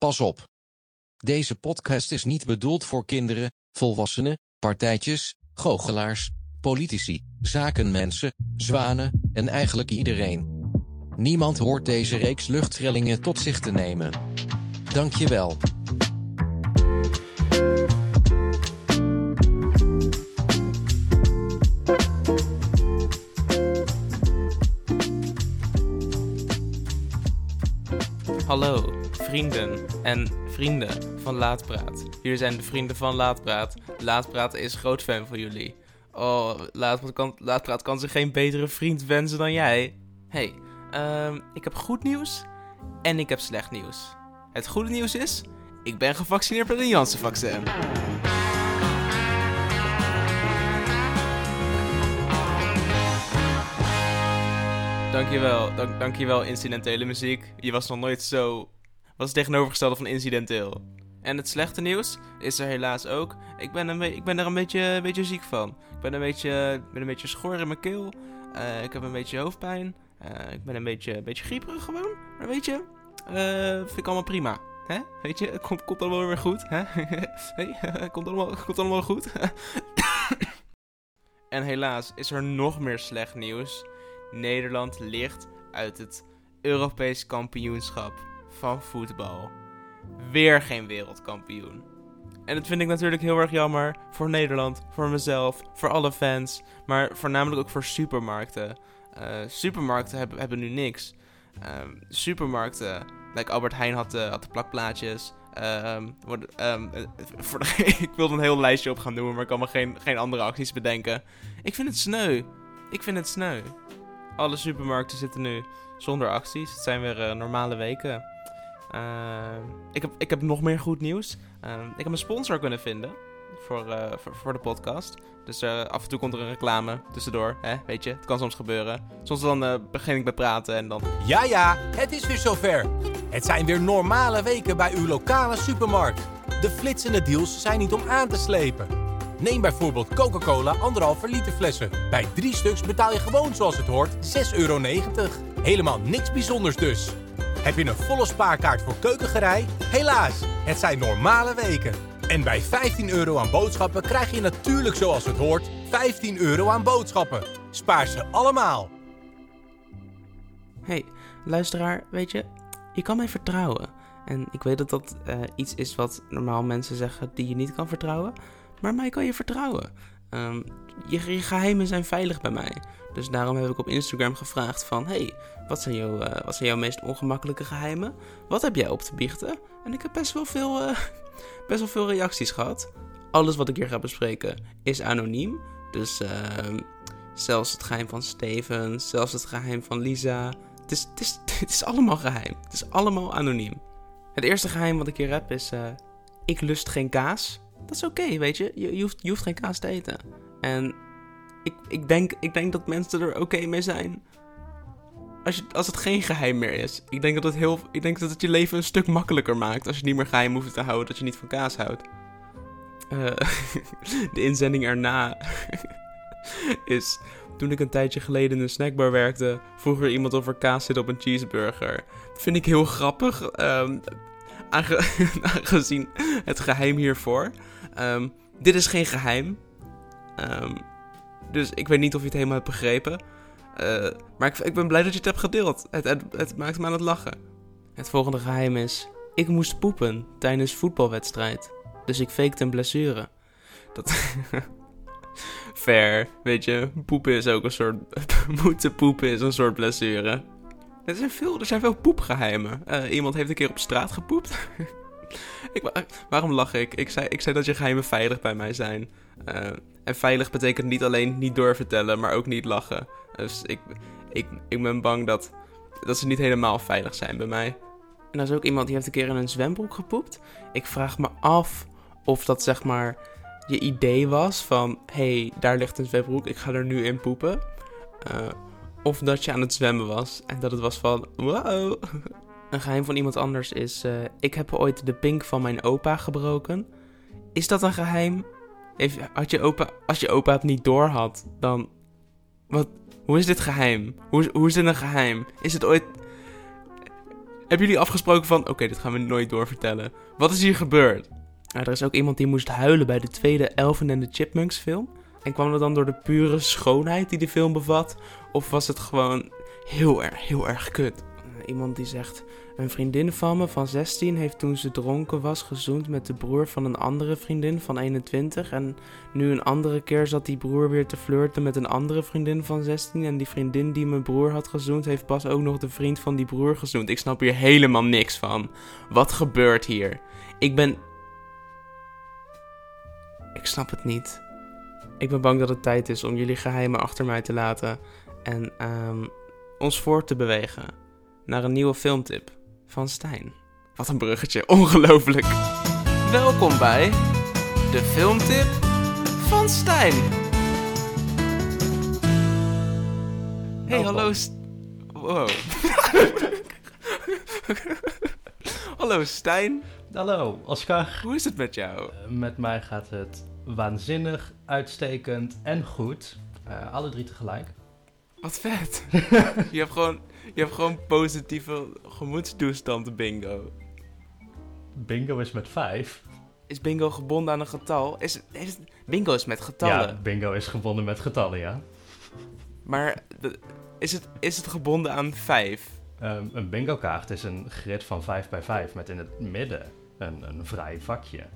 Pas op. Deze podcast is niet bedoeld voor kinderen, volwassenen, partijtjes, goochelaars, politici, zakenmensen, zwanen en eigenlijk iedereen. Niemand hoort deze reeks luchttrillingen tot zich te nemen. Dankjewel. Hallo, vrienden en vrienden van Laatpraat. Hier zijn de vrienden van Laatpraat. Laatpraat is groot fan van jullie. Oh, Laatpraat kan, Laatpraat kan zich geen betere vriend wensen dan jij. Hey, ehm, ik heb goed nieuws en ik heb slecht nieuws. Het goede nieuws is, ik ben gevaccineerd met een Janssen-vaccin. Dankjewel, dank, dankjewel incidentele muziek. Je was nog nooit zo... Was het tegenovergestelde van incidenteel. En het slechte nieuws is er helaas ook. Ik ben, een ik ben er een beetje, ziek van. Ik ben een beetje, ben een beetje schor in mijn keel. Eh, ik heb een beetje hoofdpijn. Eh, ik ben een beetje, beetje grieperig gewoon. Maar weet je, eh, vind ik allemaal prima. Hè? Weet je, het komt, komt allemaal weer goed. Hè? hey, komt, allemaal, komt allemaal goed. en helaas is er nog meer slecht nieuws. Nederland ligt uit het Europees kampioenschap van voetbal. Weer geen wereldkampioen. En dat vind ik natuurlijk heel erg jammer voor Nederland, voor mezelf, voor alle fans, maar voornamelijk ook voor supermarkten. Eh, supermarkten hebben, hebben nu niks. Ehm, supermarkten, like Albert Heijn had de, had de plakplaatjes. Ehm, ehm, eh, voor de- ik wilde een heel lijstje op gaan noemen, maar ik kan me geen, geen andere acties bedenken. Ik vind het sneu. Ik vind het sneu. Alle supermarkten zitten nu zonder acties. Het zijn weer eh, normale weken. Ehm, ik, heb, ik heb nog meer goed nieuws. Ehm, ik heb een sponsor kunnen vinden voor, eh, voor, voor de podcast. Dus eh, af en toe komt er een reclame tussendoor. Hè? Weet je, het kan soms gebeuren. Soms dan eh, begin ik met praten en dan... Ja, ja, het is weer zover. Het zijn weer normale weken bij uw lokale supermarkt. De flitsende deals zijn niet om aan te slepen. Neem bijvoorbeeld Coca-Cola anderhalve liter flessen. Bij drie stuks betaal je gewoon zoals het hoort 6,90 euro. Helemaal niks bijzonders dus. Heb je een volle spaarkaart voor keukengerei? Helaas, het zijn normale weken. En bij 15 euro aan boodschappen krijg je natuurlijk zoals het hoort 15 euro aan boodschappen. Spaar ze allemaal. hey, luisteraar, weet je, je kan mij vertrouwen. En ik weet dat dat eh, iets is wat normaal mensen zeggen die je niet kan vertrouwen. Maar mij kan je vertrouwen. Ehm, je, geheimen zijn veilig bij mij. Dus daarom heb ik op Instagram gevraagd van... hey, wat zijn, jouw, eh, wat zijn jouw meest ongemakkelijke geheimen? Wat heb jij op te biechten? En ik heb best wel veel, eh, best wel veel reacties gehad. Alles wat ik hier ga bespreken is anoniem. Dus ehm, zelfs het geheim van Steven, zelfs het geheim van Lisa... Het is, het, is, het is allemaal geheim. Het is allemaal anoniem. Het eerste geheim wat ik hier heb is... eh, ik lust geen kaas. Dat is oké, weet je. Je, je, hoeft, je hoeft geen kaas te eten. En ik, ik, denk, ik denk dat mensen er oké mee zijn. Als, je, als het geen geheim meer is. Ik denk, dat het heel, ik denk dat het je leven een stuk makkelijker maakt. Als je niet meer geheim hoeft te houden dat je niet van kaas houdt. Eh, de inzending erna is... Toen ik een tijdje geleden in een snackbar werkte... vroeg er iemand of er kaas zit op een cheeseburger. Vind ik heel grappig. ehm, aange- aangezien het geheim hiervoor... Ehm, dit is geen geheim. Ehm, dus ik weet niet of je het helemaal hebt begrepen. Eh, maar ik, ik ben blij dat je het hebt gedeeld. Het, het, het maakt me aan het lachen. Het volgende geheim is... Ik moest poepen tijdens voetbalwedstrijd. Dus ik fakte een blessure. Dat... Fair, weet je. Poepen is ook een soort... Moeten poepen is een soort blessure. Er zijn veel, er zijn veel poepgeheimen. Eh, iemand heeft een keer op straat gepoept. ik, wa- waarom lach ik? Ik zei, ik zei dat je geheimen veilig bij mij zijn. Eh, en veilig betekent niet alleen niet doorvertellen, maar ook niet lachen. Dus ik, ik, ik ben bang dat, dat ze niet helemaal veilig zijn bij mij. En er is ook iemand die heeft een keer in een zwembroek gepoept. Ik vraag me af of dat zeg maar je idee was van... hey, daar ligt een zwembroek, ik ga er nu in poepen. Eh, of dat je aan het zwemmen was en dat het was van... wow. Een geheim van iemand anders is... eh, ik heb ooit de pink van mijn opa gebroken. Is dat een geheim? Heeft, had je opa, als je opa het niet door had, dan... Wat, hoe is dit geheim? Hoe hoe is dit een geheim? Is het ooit... Hebben jullie afgesproken van, oké, dit gaan we nooit doorvertellen. Wat is hier gebeurd? Nou, er is ook iemand die moest huilen bij de tweede Elven en de Chipmunks film. En kwam dat dan door de pure schoonheid die de film bevat? Of was het gewoon heel erg, heel erg kut? Uh, iemand die zegt, een vriendin van me van 16 heeft toen ze dronken was gezoend met de broer van een andere vriendin van 21. En nu een andere keer zat die broer weer te flirten met een andere vriendin van 16. En die vriendin die mijn broer had gezoend heeft pas ook nog de vriend van die broer gezoend. Ik snap hier helemaal niks van. Wat gebeurt hier? Ik ben... Ik snap het niet. Ik ben bang dat het tijd is om jullie geheimen achter mij te laten. En um, ons voor te bewegen naar een nieuwe filmtip van Stijn. Wat een bruggetje, ongelooflijk. Welkom bij de filmtip van Stijn. Hey, hallo. St wow. hallo Stijn. Hallo Oscar. Hoe is het met jou? Uh, met mij gaat het waanzinnig, uitstekend en goed. Uh, alle drie tegelijk. Wat vet. je hebt gewoon je hebt gewoon positieve gemoedstoestand bingo. Bingo is met vijf. Is bingo gebonden aan een getal? Is, is, bingo is met getallen. Ja, bingo is gebonden met getallen, ja. Maar is het, is het gebonden aan vijf? Um, een bingo kaart is een grid van 5 bij 5 met in het midden een, een vrij vakje.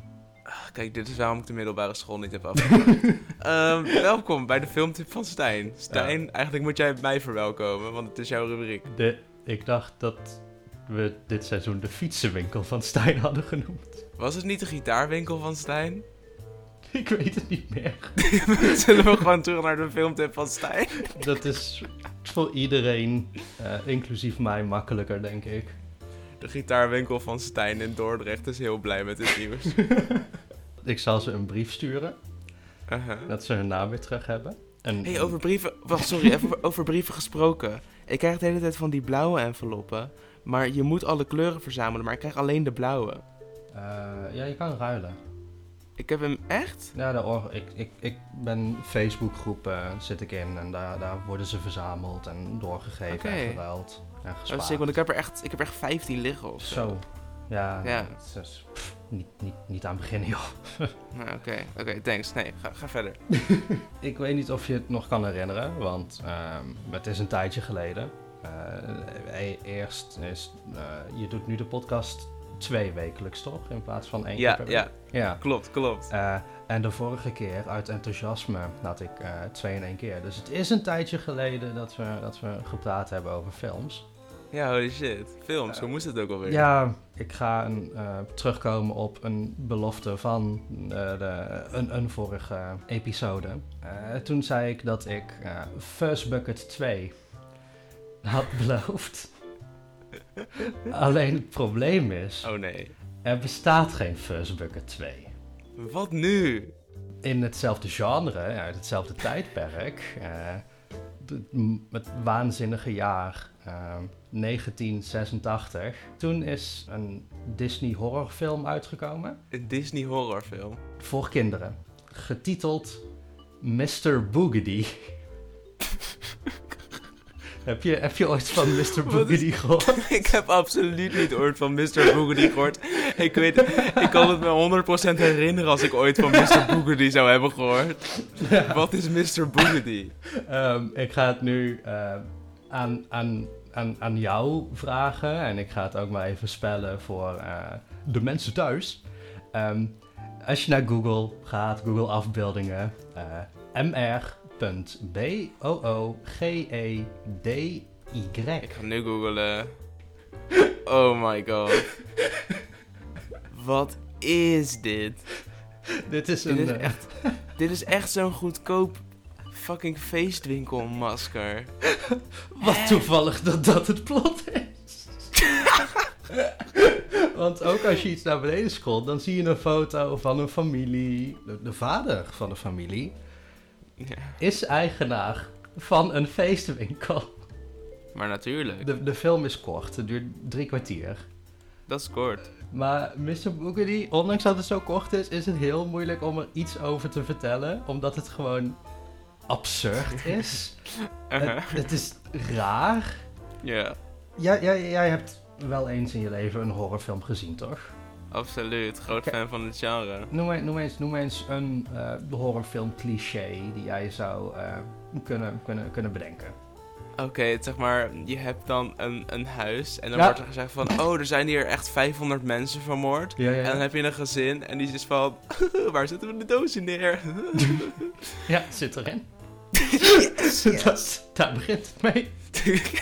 Ah, kijk, dit is waarom ik de middelbare school niet heb afgemaakt. um, welkom bij de filmtip van Stijn. Stijn, ja. eigenlijk moet jij mij verwelkomen, want het is jouw rubriek. De, ik dacht dat we dit seizoen de fietsenwinkel van Stijn hadden genoemd. Was het niet de gitaarwinkel van Stijn? Ik weet het niet meer. Zullen we gewoon terug naar de filmtip van Stijn? Dat is voor iedereen, uh, inclusief mij, makkelijker, denk ik. De gitaarwinkel van Stijn in Dordrecht is heel blij met dit nieuws. ik zal ze een brief sturen. Uh -huh. Dat ze hun naam weer terug hebben. En, hey, over brieven... Wacht, sorry, even over brieven gesproken. Ik krijg de hele tijd van die blauwe enveloppen. Maar je moet alle kleuren verzamelen, maar ik krijg alleen de blauwe. Uh, ja, je kan ruilen. Ik heb hem echt? Ja, de ik, ik, ik ben Facebookgroep uh, zit ik in en daar, daar worden ze verzameld en doorgegeven okay. en geruild. Oh, sick, want ik heb er echt, ik heb er echt 15 liggen of zo. zo. Ja, ja. Is, pff, niet, niet, niet aan beginnen, joh. Oké, nou, oké, okay, okay, thanks. Nee, ga, ga verder. ik weet niet of je het nog kan herinneren, want um, het is een tijdje geleden. Uh, eerst is, uh, je doet nu de podcast twee wekelijks, toch? In plaats van één ja, keer per ja. ja, klopt, klopt. Uh, en de vorige keer, uit enthousiasme, had ik twee in één keer. Dus het is een tijdje geleden dat we, dat we gepraat hebben over films. Ja, holy shit. Films, uh, hoe moest het ook alweer? Ja, ik ga een, terugkomen op een belofte van de, een, een vorige episode. toen zei ik dat ik First Bucket 2 had beloofd. Alleen het probleem is... Oh nee. Er bestaat geen First Bucket 2. Wat nu? In hetzelfde genre, uit hetzelfde tijdperk. Het waanzinnige jaar uh, 1986. Toen is een Disney horrorfilm uitgekomen. Een Disney horrorfilm? Voor kinderen. Getiteld Mr. Boogedy. Heb je, heb je ooit van Mr. Boogedy gehoord? ik heb absoluut niet ooit van Mr. Boogedy gehoord. Ik weet, ik kan het me 100% herinneren als ik ooit van Mr. Boogedy zou hebben gehoord. Ja. Wat is Mr. Boogedy? Um, ik ga het nu uh, aan, aan, aan, aan jou vragen. En ik ga het ook maar even spellen voor uh, de mensen thuis. Um, als je naar Google gaat, Google afbeeldingen, uh, MR B-O-O-G-E-D-Y. Ik ga nu googlen. Oh my god. Wat is dit? Dit is een... Dit is uh... echt, dit is echt zo'n goedkoop fucking feestwinkelmasker. Wat toevallig dat dat het plot is. Want ook als je iets naar beneden scrolt, dan zie je een foto van een familie. De, de vader van de familie ja. is eigenaar van een feestwinkel. Maar natuurlijk. De, de film is kort, het duurt drie kwartier. Dat is kort. Maar Mr. Boogedy, ondanks dat het zo kort is, is het heel moeilijk om er iets over te vertellen. Omdat het gewoon absurd is. uh -huh. het, het, is raar. Ja. Ja, ja. Jij hebt wel eens in je leven een horrorfilm gezien, toch? Absoluut, groot fan van het genre. Noem, e- noem, eens, noem eens een eh, horrorfilm cliché die jij zou eh, kunnen, kunnen, kunnen bedenken. Oké, zeg maar, je hebt dan een, een huis en dan Ja. wordt er gezegd van, oh, er zijn hier echt 500 mensen vermoord. Ja, ja, En dan heb je een gezin en die is van, waar zetten we de doos in neer? ja zit erin. Dat, daar begint het mee.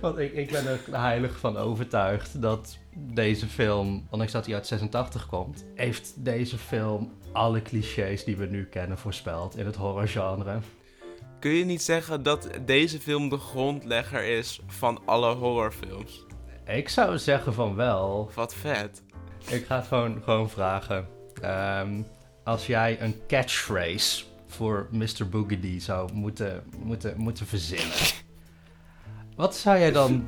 Want ik, ik ben er heilig van overtuigd dat deze film, ondanks dat hij uit 86 komt, heeft deze film alle clichés die we nu kennen voorspeld in het horrorgenre. Kun je niet zeggen dat deze film de grondlegger is van alle horrorfilms? Ik zou zeggen van wel. Wat vet. Ik ga het gewoon, gewoon vragen. Ehm, als jij een catchphrase voor Mr. Boogedy zou moeten, moeten, moeten verzinnen. Wat zou jij dan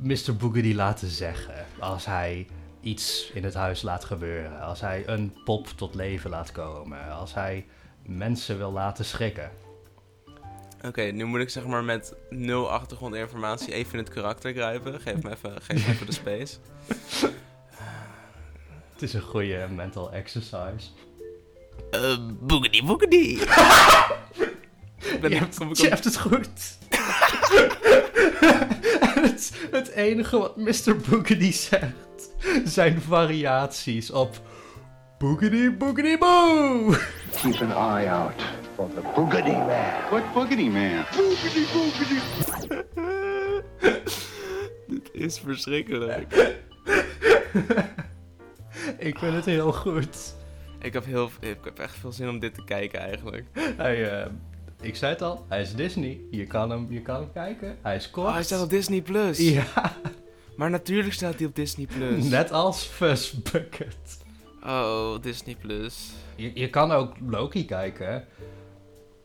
Mr. Boogedy laten zeggen als hij iets in het huis laat gebeuren? Als hij een pop tot leven laat komen? Als hij mensen wil laten schrikken? Oké, nu moet ik zeg maar met nul achtergrondinformatie even in het karakter grijpen. Geef me even, geef me even de space. Het is een goede mental exercise. Uh, boogedy boogedy. ben je, hebt, je hebt het goed. Het, het enige wat Mr. Boogedy zegt zijn variaties op Boogedy Boogedy Boo. Keep an eye out for the Boogity Man. What boogity man? Dit is verschrikkelijk. Ik vind het heel goed. Ik heb, heel, ik heb echt veel zin om dit te kijken eigenlijk. Hij, eh, ik zei het al, hij is Disney. Je kan hem, je kan hem kijken. Hij is kort. Oh, hij staat op Disney Plus. Ja, Maar natuurlijk staat hij op Disney Plus. net als Fuzz Bucket. Oh, Disney Plus. Je, je kan ook Loki kijken.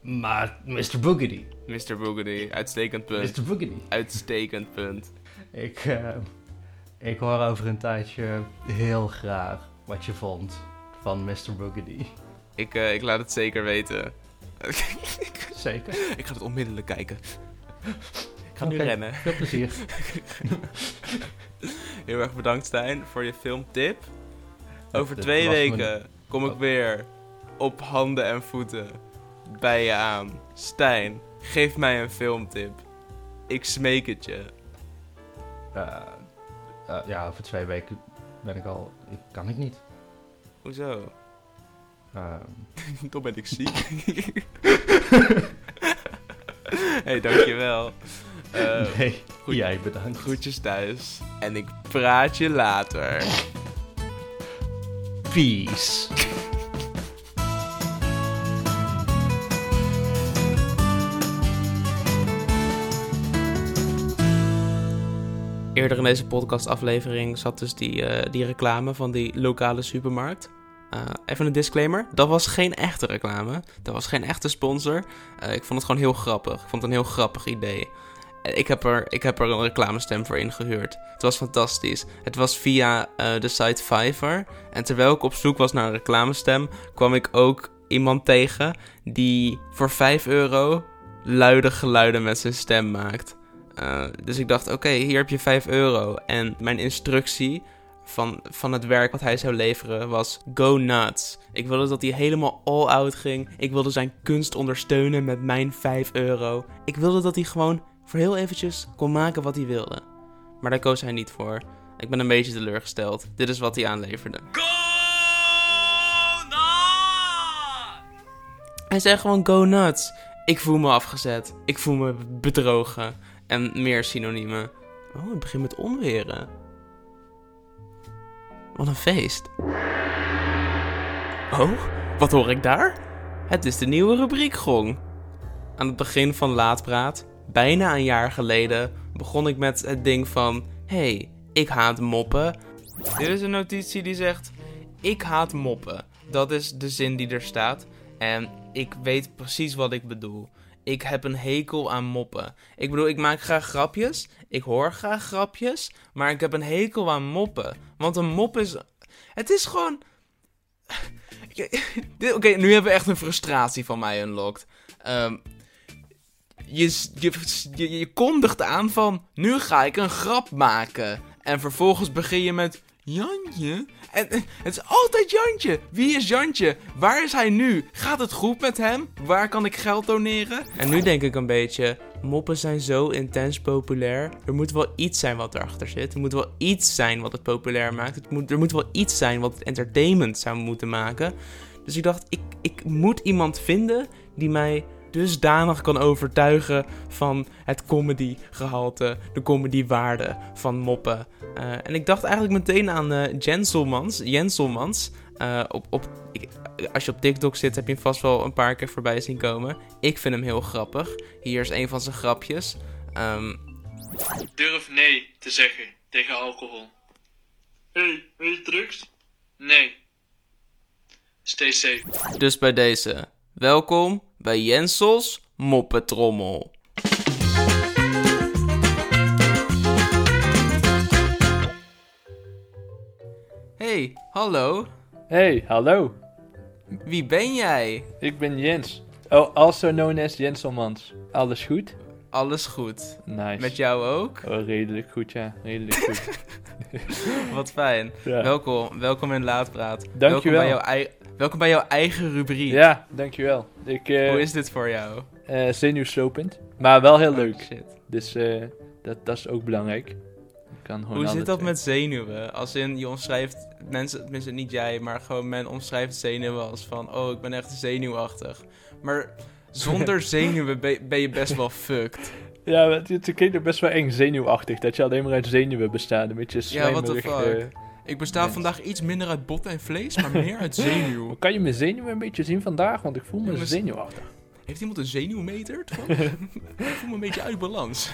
Maar Mr. Boogedy. Mr. Boogedy, uitstekend punt. Mr. Boogedy. Uitstekend punt. Ik, eh, ik hoor over een tijdje heel graag wat je vond van Mr. Boogedy. Ik, eh, ik laat het zeker weten. Zeker. ik ga het onmiddellijk kijken. Ik ga nu rennen. Veel plezier. Heel erg bedankt Stijn voor je filmtip. Over twee weken kom ik Oh. weer op handen en voeten bij je aan. Stijn, geef mij een filmtip. Ik smeek het je. Eh, eh, ja, over twee weken ben ik al... Ik, kan ik niet. Hoezo? Dan ben ik ziek. hey, dankjewel. Eh nee, goed. jij bedankt. groetjes thuis. En ik praat je later. Peace. Eerder in deze podcastaflevering zat dus die, eh, die reclame van die lokale supermarkt. Eh, even een disclaimer: dat was geen echte reclame. Dat was geen echte sponsor. Eh, ik vond het gewoon heel grappig. Ik vond het een heel grappig idee. En Ik heb, er, ik heb er een reclamestem voor ingehuurd. Het was fantastisch. Het was via eh, de site Fiverr. En terwijl ik op zoek was naar een reclamestem, kwam ik ook iemand tegen die voor 5 euro luide geluiden met zijn stem maakt. Dus ik dacht, oké, hier heb je 5 euro. En mijn instructie van, van het werk wat hij zou leveren was go nuts. Ik wilde dat hij helemaal all out ging. Ik wilde zijn kunst ondersteunen met mijn 5 euro. Ik wilde dat hij gewoon voor heel eventjes kon maken wat hij wilde. Maar daar koos hij niet voor. Ik ben een beetje teleurgesteld. Dit is wat hij aanleverde. Go nuts! Hij zei gewoon go nuts. Ik voel me afgezet. Ik voel me bedrogen. En meer synoniemen. Oh, het begint met onweren. Wat een feest. Oh, wat hoor ik daar? Het is de nieuwe rubriek Gong. Aan het begin van Laatpraat, bijna een jaar geleden, begon ik met het ding van... hey, ik haat moppen. Dit is een notitie die zegt... Ik haat moppen. Dat is de zin die er staat. En ik weet precies wat ik bedoel. Ik heb een hekel aan moppen. Ik bedoel, ik maak graag grapjes. Ik hoor graag grapjes. Maar ik heb een hekel aan moppen. Want een mop is. Het is gewoon. Oké, nu hebben we echt een frustratie van mij unlocked. Ehm, je, je, je, kondigt aan van, nu ga ik een grap maken. En vervolgens begin je met, Jantje? En het is altijd Jantje. Wie is Jantje? Waar is hij nu? Gaat het goed met hem? Waar kan ik geld doneren? En nu denk ik een beetje, moppen zijn zo intens populair. Er moet wel iets zijn wat erachter zit. Er moet wel iets zijn wat het populair maakt. Het moet, er moet wel iets zijn wat het entertainment zou moeten maken. Dus ik dacht, ik, ik moet iemand vinden die mij dusdanig kan overtuigen van het comedy-gehalte, de comedy-waarde van moppen. Eh, en ik dacht eigenlijk meteen aan eh Jenselmans. Jenselmans. Eh, op, op, als je op TikTok zit, heb je hem vast wel een paar keer voorbij zien komen. Ik vind hem heel grappig. Hier is een van zijn grapjes. Ehm, Durf nee te zeggen tegen alcohol. hey, wil je drugs? Nee. Stay safe. dus bij deze, welkom bij Jensels Moppetrommel. Hey, hallo. Hey, hallo. Wie ben jij? Ik ben Jens. Oh, also known as Jenselmans. Alles goed? Alles goed. Nice. Met jou ook? Oh, redelijk goed, ja. Redelijk goed. Wat fijn. Ja. Welkom, welkom in Laatpraat. Welkom Dankjewel. bij, jouw ei- welkom bij jouw eigen rubriek. ja, dankjewel. Ik, eh Hoe is dit voor jou? eh, zenuwslopend. Maar wel heel leuk. Oh, shit. Dus eh, dat, dat is ook belangrijk. Ik kan gewoon Hoe zit dat met zenuwen? Als in, je omschrijft, mensen, tenminste niet jij, maar gewoon men omschrijft zenuwen als van, oh, ik ben echt zenuwachtig. Maar zonder zenuwen ben, je best wel fucked. Ja, het, het klinkt ook best wel eng zenuwachtig. Dat je alleen maar uit zenuwen bestaat. Een beetje Ja, what the slijmerig. fuck? eh. Ik besta Mens. vandaag iets minder uit bot en vlees, maar meer uit zenuw. kan je mijn zenuwen een beetje zien vandaag? Want ik voel me zenuwachtig. Heeft iemand een zenuwmeter? ik voel me een beetje uit balans.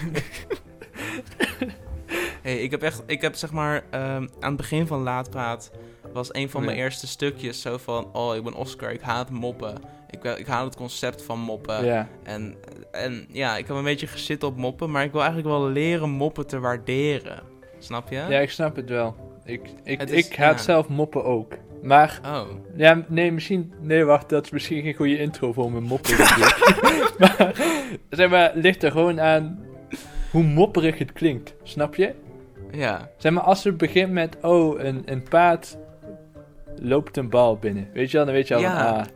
Hey, ik heb echt, ik heb zeg maar, ehm, aan het begin van Laatpraat was een van mijn eerste stukjes zo van, oh, ik ben Oscar, ik haat moppen. Ik, wil- ik haat het concept van moppen. ja. En, en ja, ik heb een beetje gezit op moppen, maar ik wil eigenlijk wel leren moppen te waarderen. Snap je? ja, ik snap het wel. Ik, ik, Het is- ik haat ja. zelf moppen ook. Maar Oh. Ja, nee, misschien... Nee, wacht, dat is misschien geen goede intro voor mijn moppen. maar, zeg maar, ligt er gewoon aan hoe mopperig het klinkt. Snap je? Ja. Zeg maar, als het begint met... Oh, een, een paard loopt een bal binnen. Weet je wel, dan weet je al Ja. van... Ah,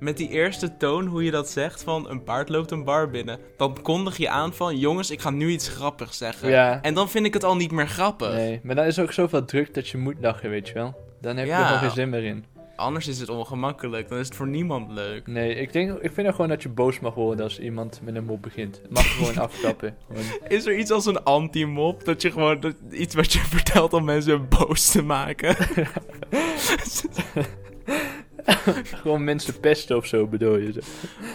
Met die eerste toon, hoe je dat zegt, van een paard loopt een bar binnen. Dan kondig je aan van, jongens, ik ga nu iets grappigs zeggen. ja, En dan vind ik het al niet meer grappig. nee. Maar dan is ook zoveel druk dat je moet lachen, weet je wel. Dan heb je Ja. er gewoon geen zin meer in. Anders is het ongemakkelijk, dan is het voor niemand leuk. Nee, ik, denk, ik vind gewoon dat je boos mag worden als iemand met een mop begint. Het mag gewoon afkappen. Gewoon, Is er iets als een anti-mop? Dat je gewoon dat, iets wat je vertelt om mensen boos te maken? gewoon mensen pesten of zo, bedoel je.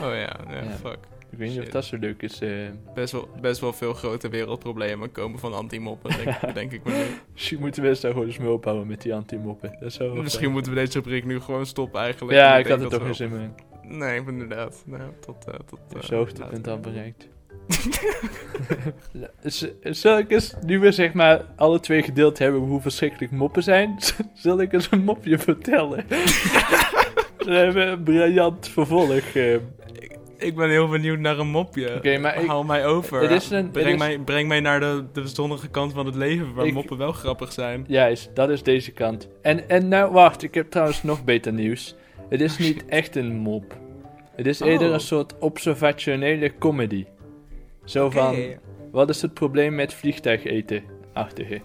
Oh ja, ja, Ja. fuck. Ik weet niet of dat zo leuk is. eh. Best wel, best wel veel grote wereldproblemen komen van anti-moppen, denk, denk ik maar nu. Misschien moeten we eens daar gewoon eens mee ophouden met die anti-moppen. Misschien moeten we deze rubriek nu gewoon stoppen eigenlijk. Ja, ik had er toch geen zin meer in. Nee, inderdaad. Nou, tot... eh tot eh, zijn hoogtepunt later. al bereikt. Zal ik eens, nu we zeg maar alle twee gedeeld hebben hoe verschrikkelijk moppen zijn, zal ik eens een mopje vertellen? We hebben een briljant vervolg. Ik ben heel benieuwd naar een mopje. Oké, maar ik- Hou mij over. Het is een- het breng, is- mij, breng mij naar de, de zonnige kant van het leven, waar Ik- moppen wel grappig zijn. Juist, dat is deze kant. En, en nou, wacht, ik heb trouwens nog beter nieuws. Het is niet echt een mop. Het is eerder Oh. een soort observationele comedy. Zo van, wat is het probleem met vliegtuig eten? Achtige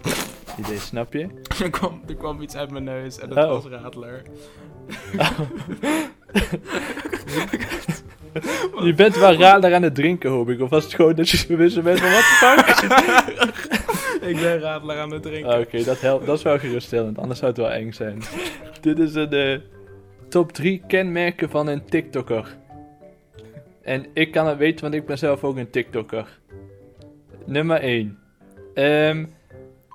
idee, snap je? er, kwam, er kwam iets uit mijn neus en dat Oh. was Radler. Je bent wel raar aan het drinken, hoop ik. Of was het gewoon dat je wist bent van, what the fuck? ik ben Radler aan het drinken. Ah, Oké, dat, helpt. dat is wel geruststellend. Anders zou het wel eng zijn. Dit is een eh, top 3 kenmerken van een TikToker. En ik kan het weten, want ik ben zelf ook een TikToker. Nummer 1. Ehm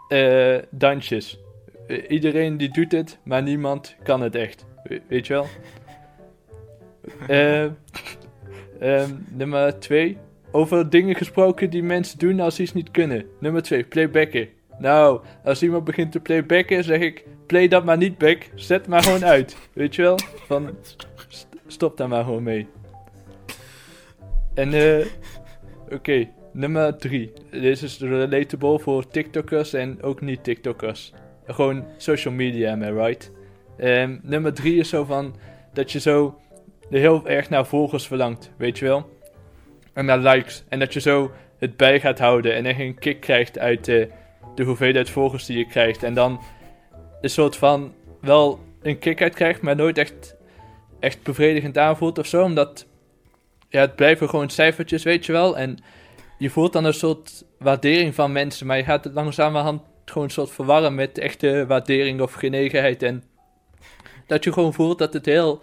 eh, dansjes. Eh, iedereen die doet het, maar niemand kan het echt. We- weet je wel? Eh, ehm, nummer 2. Over dingen gesproken die mensen doen als ze iets niet kunnen. Nummer 2. Playbacken. Nou, als iemand begint te playbacken, zeg ik: play dat maar niet back. Zet maar gewoon uit. Weet je wel? Van st- stop daar maar gewoon mee. En eh Oké, nummer drie. Dit is relatable voor TikTokkers en ook niet TikTokkers. Gewoon social media, am I right? Ehm, nummer drie is zo van dat je zo er heel erg naar volgers verlangt, weet je wel? En naar likes. En dat je zo het bij gaat houden en echt een kick krijgt uit de, de hoeveelheid volgers die je krijgt. En dan een soort van wel een kick uit krijgt, maar nooit echt, echt bevredigend aanvoelt of zo. Omdat ja, het blijven gewoon cijfertjes, weet je wel. En je voelt dan een soort waardering van mensen, maar je gaat het langzamerhand gewoon een soort verwarren met echte waardering of genegenheid. En dat je gewoon voelt dat het heel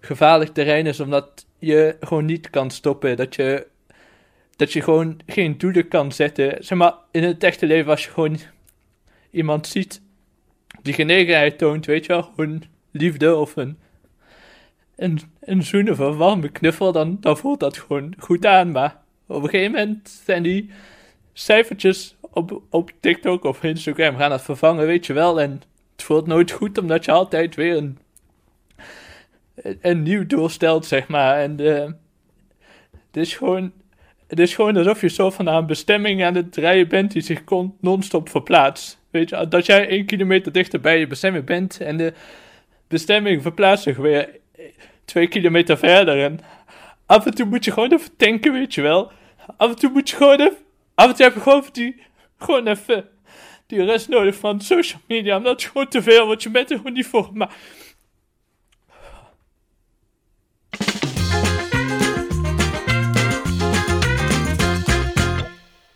gevaarlijk terrein is, omdat je gewoon niet kan stoppen. Dat je, dat je gewoon geen doelen kan zetten. Zeg maar, in het echte leven, als je gewoon iemand ziet die genegenheid toont, weet je wel, gewoon liefde of een, een, een zoen of een warme knuffel, dan, dan voelt dat gewoon goed aan. Maar op een gegeven moment zijn die cijfertjes op, op TikTok of Instagram gaan het vervangen, weet je wel. En het voelt nooit goed, omdat je altijd weer een, een nieuw doel stelt, zeg maar. En uh, het is gewoon... Het is gewoon alsof je zo van een bestemming aan het rijden bent die zich non-stop verplaatst. Weet je, dat jij één kilometer dichter bij je bestemming bent en de bestemming verplaatst zich weer twee kilometer verder. En af en toe moet je gewoon even tanken, weet je wel. Af en toe moet je gewoon even, af en toe heb je gewoon, die, gewoon even die rest nodig van social media. Omdat het gewoon te veel wordt, je bent er gewoon niet voor. Maar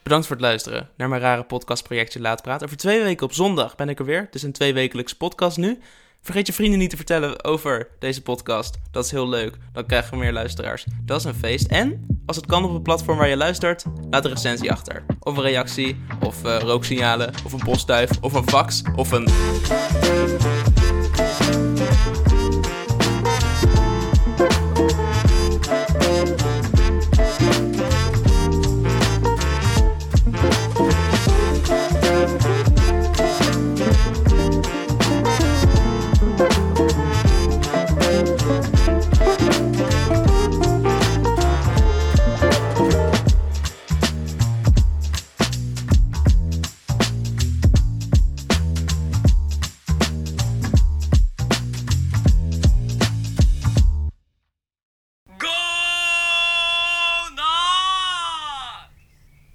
Bedankt voor het luisteren naar mijn rare podcastprojectje Laat Praten. Over twee weken op zondag ben ik er weer. Het is een tweewekelijkse podcast nu. Vergeet je vrienden niet te vertellen over deze podcast. Dat is heel leuk. Dan krijgen we meer luisteraars. Dat is een feest. En als het kan op het platform waar je luistert, laat een recensie achter. Of een reactie, of uh, rooksignalen, of een postduif, of een fax, of een...